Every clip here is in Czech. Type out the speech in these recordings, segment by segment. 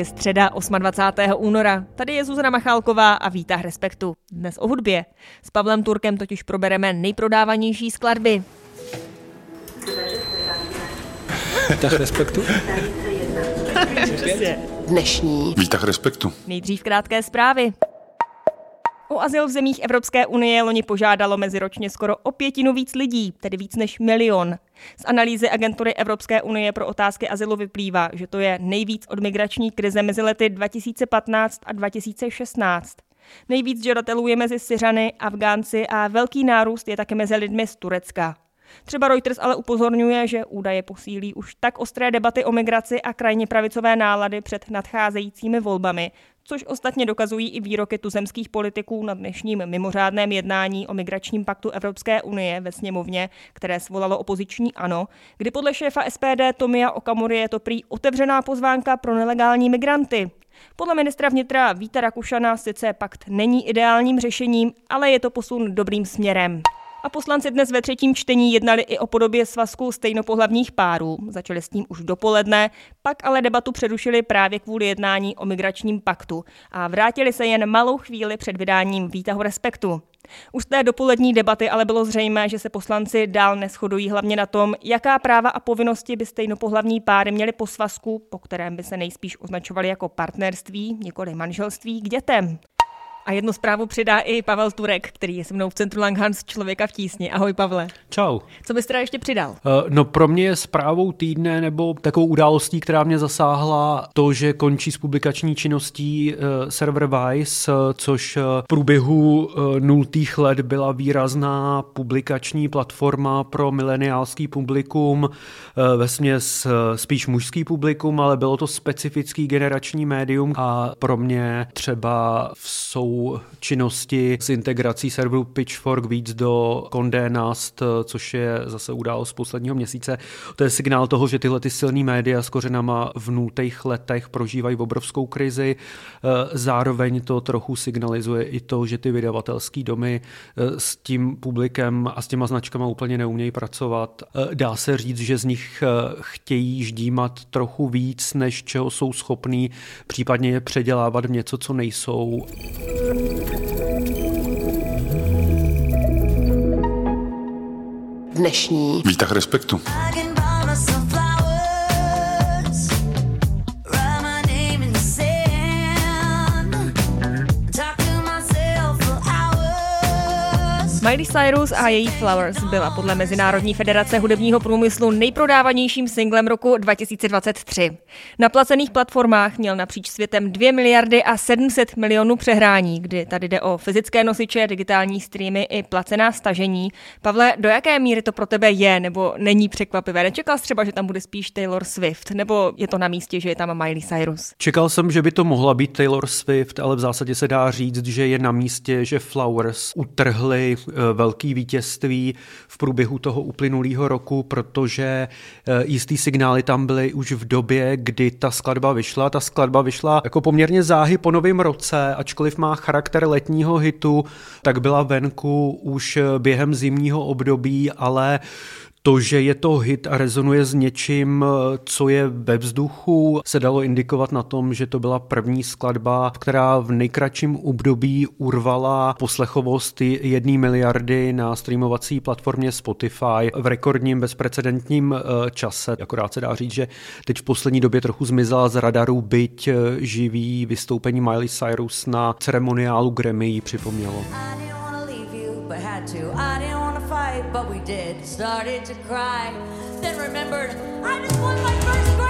Je středa 28. února. Tady je Zuzana Machálková a vítá Respektu. Dnes o hudbě. S Pavlem Turkem totiž probereme nejprodávanější skladby. Výtah Respektu? Dnešní Výtah respektu. Nejdřív krátké zprávy. O azyl v zemích Evropské unie loni požádalo meziročně skoro o pětinu víc lidí, tedy víc než milion. Z analýzy agentury Evropské unie pro otázky azylu vyplývá, že to je nejvíc od migrační krize mezi lety 2015 a 2016. Nejvíc žadatelů je mezi Syřany, Afgánci a velký nárůst je také mezi lidmi z Turecka. Třeba Reuters ale upozorňuje, že údaje posílí už tak ostré debaty o migraci a krajně pravicové nálady před nadcházejícími volbami, což ostatně dokazují i výroky tuzemských politiků na dnešním mimořádném jednání o migračním paktu Evropské unie ve sněmovně, které svolalo opoziční ANO, kdy podle šéfa SPD Tomia Okamury je to prý otevřená pozvánka pro nelegální migranty. Podle ministra vnitra Víta Rakušana sice pakt není ideálním řešením, ale je to posun dobrým směrem. A poslanci dnes ve třetím čtení jednali i o podobě svazku stejnopohlavních párů. Začali s tím už dopoledne, pak ale debatu přerušili právě kvůli jednání o migračním paktu a vrátili se jen malou chvíli před vydáním výtahu respektu. Už z té dopolední debaty ale bylo zřejmé, že se poslanci dál neschodují hlavně na tom, jaká práva a povinnosti by stejnopohlavní páry měly po svazku, po kterém by se nejspíš označovali jako partnerství, nikoli manželství, k dětem. A jednu zprávu přidá i Pavel Turek, který je se mnou v centru Langhans Člověka v tísni. Ahoj Pavle. Čau. Co bys teda ještě přidal? Uh, no pro mě je zprávou týdne nebo takovou událostí, která mě zasáhla to, že končí s publikační činností uh, server Vice, uh, což uh, v průběhu uh, nultých let byla výrazná publikační platforma pro mileniálský publikum, uh, ve směs uh, spíš mužský publikum, ale bylo to specifický generační médium a pro mě třeba v sou činnosti s integrací serveru Pitchfork víc do Condé Nast, což je zase událost z posledního měsíce. To je signál toho, že tyhle ty silné média s kořenama v nultých letech prožívají obrovskou krizi. Zároveň to trochu signalizuje i to, že ty vydavatelské domy s tím publikem a s těma značkama úplně neumějí pracovat. Dá se říct, že z nich chtějí ždímat trochu víc, než čeho jsou schopní, případně je předělávat v něco, co nejsou. Dnešní Výtah respektu. Miley Cyrus a její Flowers byla podle Mezinárodní federace hudebního průmyslu nejprodávanějším singlem roku 2023. Na placených platformách měl napříč světem 2 miliardy a 700 milionů přehrání, kdy tady jde o fyzické nosiče, digitální streamy i placená stažení. Pavle, do jaké míry to pro tebe je nebo není překvapivé? Nečekal jsi třeba, že tam bude spíš Taylor Swift, nebo je to na místě, že je tam Miley Cyrus? Čekal jsem, že by to mohla být Taylor Swift, ale v zásadě se dá říct, že je na místě, že Flowers utrhli eh, velký vítězství v průběhu toho uplynulého roku, protože eh, jistý signály tam byly už v době, kdy ta skladba vyšla. Ta skladba vyšla jako poměrně záhy po novém roce, ačkoliv má charakter letního hitu, tak byla venku už eh, během zimního období, ale to, že je to hit a rezonuje s něčím, co je ve vzduchu, se dalo indikovat na tom, že to byla první skladba, která v nejkratším období urvala poslechovost jedné miliardy na streamovací platformě Spotify v rekordním bezprecedentním eh, čase. Akorát se dá říct, že teď v poslední době trochu zmizela z radaru, byť eh, živý vystoupení Miley Cyrus na ceremoniálu Grammy jí připomnělo. I but we did. Started to cry, then remembered I just won my first grade.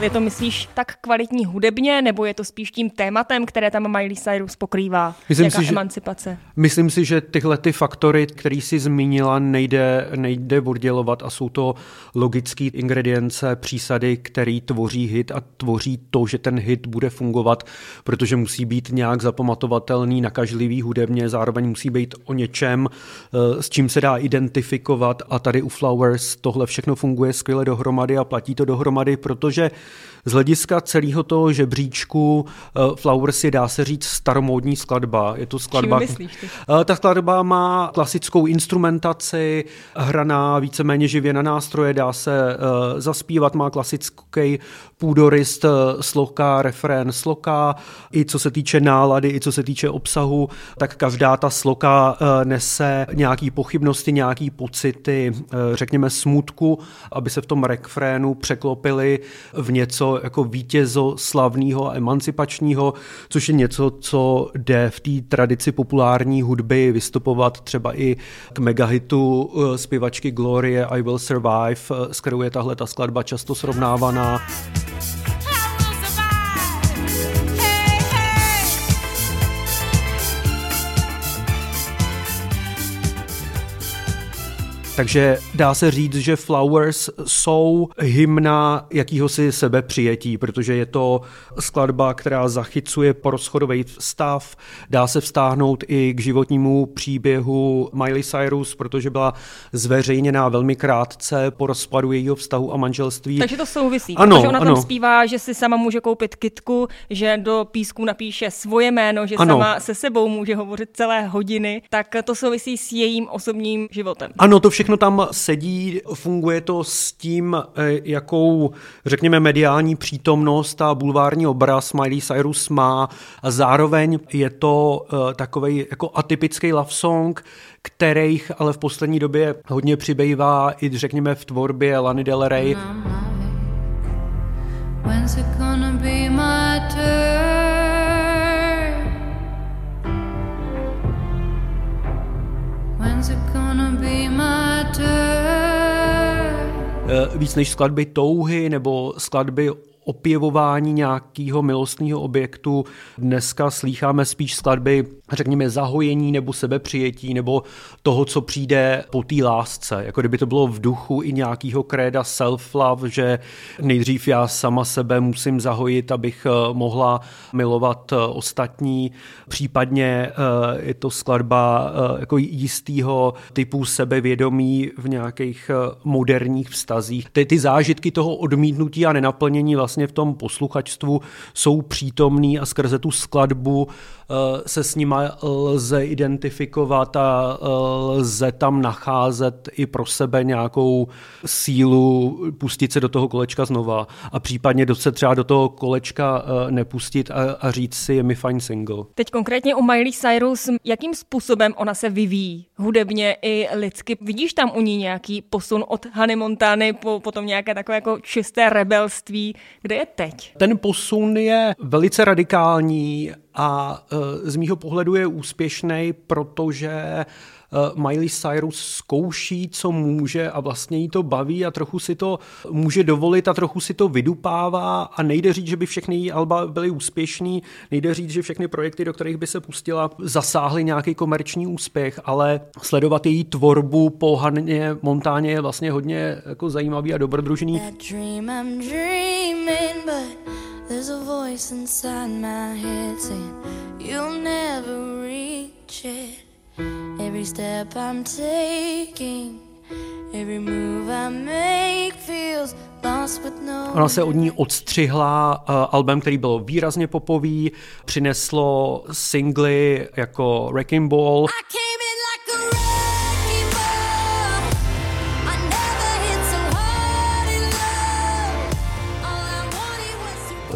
Je to, myslíš, tak kvalitní hudebně, nebo je to spíš tím tématem, které tam Miley Cyrus pokrývá? Myslím Jaká si, že- emancipace? Myslím si, že tyhle ty faktory, který si zmínila, nejde, nejde oddělovat a jsou to logické ingredience, přísady, který tvoří hit a tvoří to, že ten hit bude fungovat, protože musí být nějak zapamatovatelný, nakažlivý hudebně, zároveň musí být o něčem, eh, s čím se dá identifikovat a tady u Flowers tohle všechno funguje skvěle dohromady a platí to dohromady, protože z hlediska celého toho žebříčku uh, Flowers je, dá se říct, staromódní skladba. Je to skladba... Čím myslíš ty? Uh, ta skladba má klasickou instrumentaci, hraná víceméně živě na nástroje, dá se uh, zaspívat, má klasický půdorist, sloka, refrén, sloka, i co se týče nálady, i co se týče obsahu, tak každá ta sloka nese nějaký pochybnosti, nějaký pocity, řekněme smutku, aby se v tom refrénu překlopili v něco, jako vítězo slavného a emancipačního, což je něco, co jde v té tradici populární hudby vystupovat třeba i k megahitu eh, zpěvačky Glorie I Will Survive, eh, s kterou je tahle ta skladba často srovnávaná. Takže dá se říct, že Flowers jsou hymna jakýhosi sebepřijetí, protože je to skladba, která zachycuje porozchodový stav, dá se vztáhnout i k životnímu příběhu Miley Cyrus, protože byla zveřejněná velmi krátce po rozpadu jejího vztahu a manželství. Takže to souvisí, ano, protože ona ano. tam zpívá, že si sama může koupit kitku, že do písku napíše svoje jméno, že ano. sama se sebou může hovořit celé hodiny, tak to souvisí s jejím osobním životem. Ano, to všechno tam sedí, funguje to s tím, eh, jakou, řekněme, mediální přítomnost a bulvární obraz Miley Cyrus má a zároveň je to uh, takový jako atypický love song, kterých ale v poslední době hodně přibývá i, řekněme, v tvorbě Lany Del Rey. When's it gonna be my turn? Víc než skladby touhy nebo skladby opěvování nějakého milostného objektu. Dneska slýcháme spíš skladby, řekněme, zahojení nebo sebepřijetí nebo toho, co přijde po té lásce. Jako kdyby to bylo v duchu i nějakého kréda self-love, že nejdřív já sama sebe musím zahojit, abych eh, mohla milovat eh, ostatní. Případně eh, je to skladba jako jistého typu sebevědomí v nějakých moderních vztazích. Ty, ty zážitky toho odmítnutí a nenaplnění vlastně vlastně v tom posluchačstvu jsou přítomný a skrze tu skladbu Eh, se s nima lze identifikovat a eh, lze tam nacházet i pro sebe nějakou sílu pustit se do toho kolečka znova a případně se třeba do toho kolečka eh, nepustit a, a říct si je mi fajn single. Teď konkrétně u Miley Cyrus, jakým způsobem ona se vyvíjí hudebně i lidsky? Vidíš tam u ní nějaký posun od Hany Montany po potom nějaké takové jako čisté rebelství? Kde je teď? Ten posun je velice radikální a e, z mýho pohledu je úspěšný, protože Miley Cyrus zkouší, co může a vlastně jí to baví a trochu si to může dovolit a trochu si to vydupává a nejde říct, že by všechny její alba byly úspěšný, nejde říct, že všechny projekty, do kterých by se pustila, zasáhly nějaký komerční úspěch, ale sledovat její tvorbu po Haně Montáně je vlastně hodně jako zajímavý a dobrodružný. There's a voice inside my head saying You'll never reach it Every step I'm taking Every move I make feels no Ona se od ní odstřihla uh, album, který byl výrazně popový, přineslo singly jako Wrecking Ball. I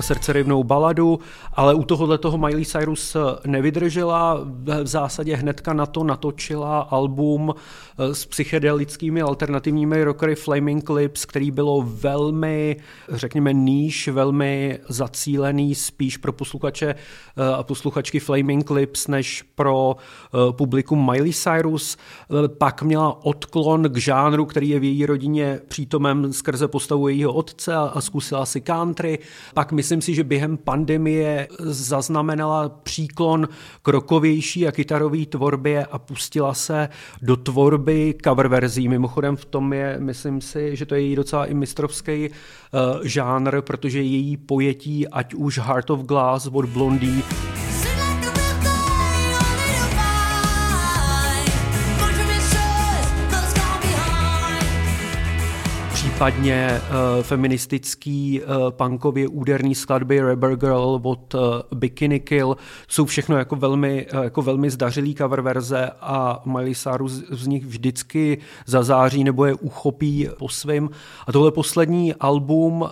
srdcerivnou baladu, ale u tohohle toho Miley Cyrus nevydržela, v zásadě hnedka na to natočila album eh, s psychedelickými alternativními rockery Flaming Clips, který bylo velmi, řekněme, níž, velmi zacílený spíš pro posluchače eh, a posluchačky Flaming Clips, než pro eh, publikum Miley Cyrus. Pak měla odklon k žánru, který je v její rodině přítomem skrze postavu jejího otce a zkusila si country. Pak myslím, Myslím si, že během pandemie zaznamenala příklon k rokovější a kytarové tvorbě a pustila se do tvorby cover verzí. Mimochodem v tom je, myslím si, že to je její docela i mistrovský uh, žánr, protože její pojetí, ať už Heart of Glass od Blondie, případně uh, feministický uh, punkově úderný skladby Rubber Girl od uh, Bikini Kill jsou všechno jako velmi, uh, jako velmi zdařilý cover verze a Miley Cyrus z nich vždycky zazáří nebo je uchopí po svým. A tohle poslední album, uh,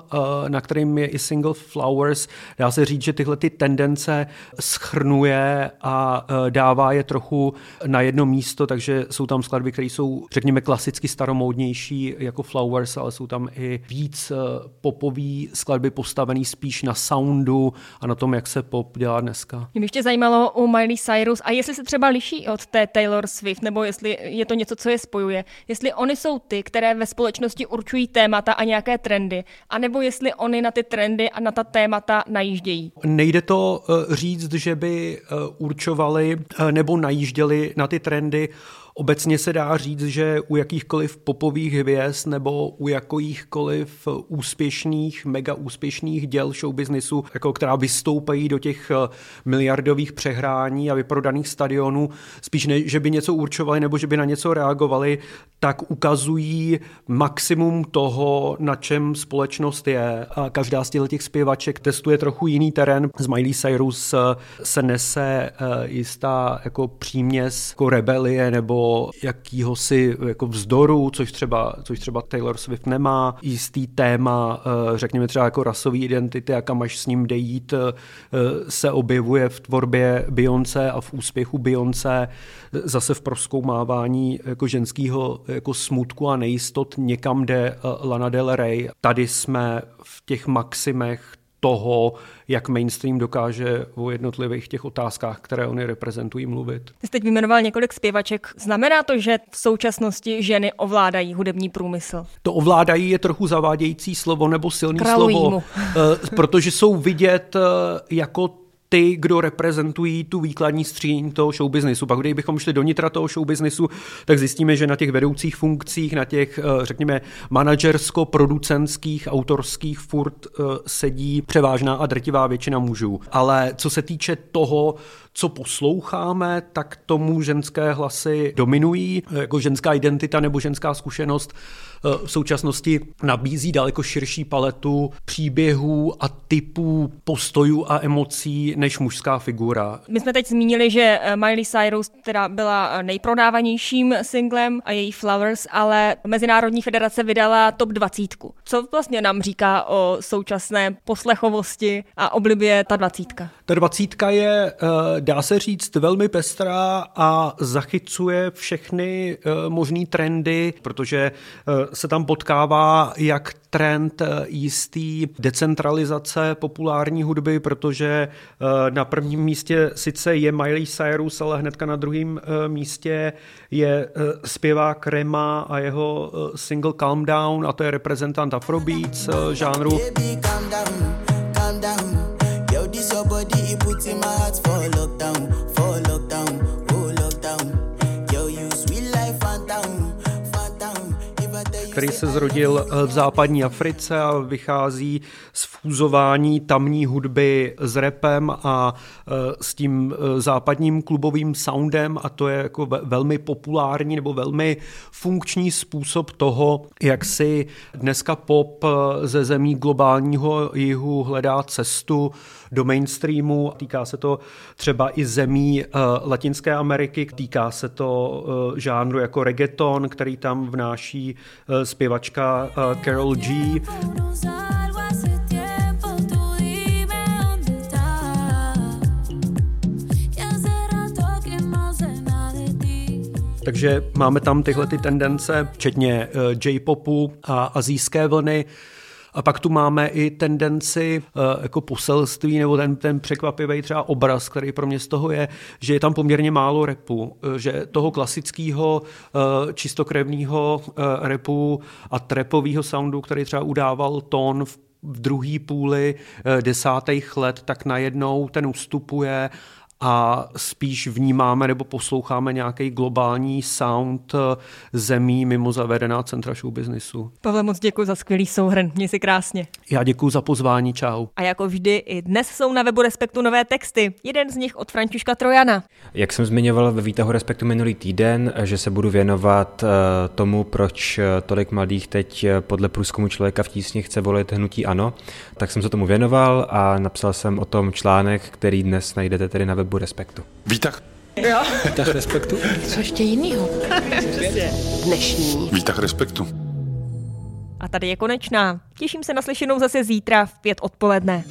na kterým je i single Flowers, dá se říct, že tyhle ty tendence schrnuje a uh, dává je trochu na jedno místo, takže jsou tam skladby, které jsou, řekněme, klasicky staromódnější jako Flowers, ale jsou tam i víc eh, popový skladby postavený spíš na soundu a na tom, jak se pop dělá dneska. Mě ještě zajímalo u Miley Cyrus a jestli se třeba liší od té Taylor Swift, nebo jestli je to něco, co je spojuje. Jestli oni jsou ty, které ve společnosti určují témata a nějaké trendy, anebo jestli oni na ty trendy a na ta témata najíždějí. Nejde to uh, říct, že by uh, určovali nebo najížděli na ty trendy. Obecně se dá říct, že u jakýchkoliv popových hvězd nebo u jakýchkoliv úspěšných, mega úspěšných děl showbiznisu, jako která vystoupají do těch eh, miliardových přehrání a vyprodaných stadionů, spíš ne, že by něco určovali nebo že by na něco reagovali, tak ukazují maximum toho, na čem společnost je. A každá z těch zpěvaček testuje trochu jiný terén. Z Miley Cyrus eh, se nese eh, jistá jako příměs jako rebelie nebo jakýho si jako vzdoru, což třeba, což třeba Taylor Swift nemá, jistý téma, eh, řekněme třeba jako rasový identity a kam až s ním jde jít, eh, se objevuje v tvorbě Beyoncé a v úspěchu Beyoncé zase v proskoumávání jako ženského jako smutku a nejistot někam jde eh, Lana Del Rey. Tady jsme v těch maximech toho, jak mainstream dokáže o jednotlivých těch otázkách, které oni reprezentují, mluvit. Ty jsi teď vyjmenoval několik zpěvaček. Znamená to, že v současnosti ženy ovládají hudební průmysl? To ovládají je trochu zavádějící slovo nebo silný slovo, eh, protože jsou vidět eh, jako ty, kdo reprezentují tu výkladní stříň toho showbiznisu. Pak kdybychom šli do nitra toho showbiznisu, tak zjistíme, že na těch vedoucích funkcích, na těch, eh, řekněme, manažersko-producentských, autorských furt eh, sedí převážná a drtivá většina mužů. Ale co se týče toho, co posloucháme, tak tomu ženské hlasy dominují, jako ženská identita nebo ženská zkušenost v současnosti nabízí daleko širší paletu příběhů a typů postojů a emocí než mužská figura. My jsme teď zmínili, že eh, Miley Cyrus teda byla eh, nejprodávanějším singlem a její Flowers, ale Mezinárodní federace vydala top 20. Co vlastně nám říká o současné poslechovosti a oblibě ta dvacítka? Ta dvacítka je, eh, dá se říct, velmi pestrá a zachycuje všechny možné trendy, protože se tam potkává jak trend jistý decentralizace populární hudby, protože eh, na prvním místě sice je Miley Cyrus, ale hnedka na druhém eh, místě je eh, zpěvák Rema a jeho single Calm Down a to je reprezentant Afrobeats žánru. Baby, calm down, it puts in my heart for lockdown, for lockdown. který se zrodil eh, v západní Africe a vychází z fúzování tamní hudby s repem a eh, s tím eh, západním klubovým soundem a to je jako velmi populární nebo velmi funkční způsob toho, jak si dneska pop ze zemí globálního jihu hledá cestu do mainstreamu. Týká se to třeba i zemí Latinské Ameriky, týká se to žánru jako reggaeton, který tam vnáší zpěvačka uh, Carol G. Takže máme tam tyhle ty tendence, včetně J-popu a azijské vlny. A pak tu máme i tendenci uh, jako poselství nebo ten, ten překvapivý třeba obraz, který pro mě z toho je, že je tam poměrně málo repu, uh, že toho klasického čistokrevného uh, repu a trepového soundu, který třeba udával tón v v druhé půli desátých let, tak najednou ten ustupuje a spíš vnímáme nebo posloucháme nějaký globální sound eh, zemí mimo zavedená centra show businessu. Pavle, moc děkuji za skvělý souhrn. Měj si krásně. Já děkuji za pozvání, čau. A jako vždy i dnes jsou na webu Respektu nové texty. Jeden z nich od Františka Trojana. Jak jsem zmiňoval ve výtahu Respektu minulý týden, že se budu věnovat eh, tomu, proč eh, tolik mladých teď podle průzkumu člověka v tísni chce volit hnutí ANO, tak jsem se tomu věnoval a napsal jsem o tom článek, který dnes najdete tedy na webu Respektu. Výtah. Jo. Výtah Respektu? Co ještě jinýho? Dnešní. Výtah Respektu. A tady je konečná. Těším se na slyšenou zase zítra v pět odpoledne.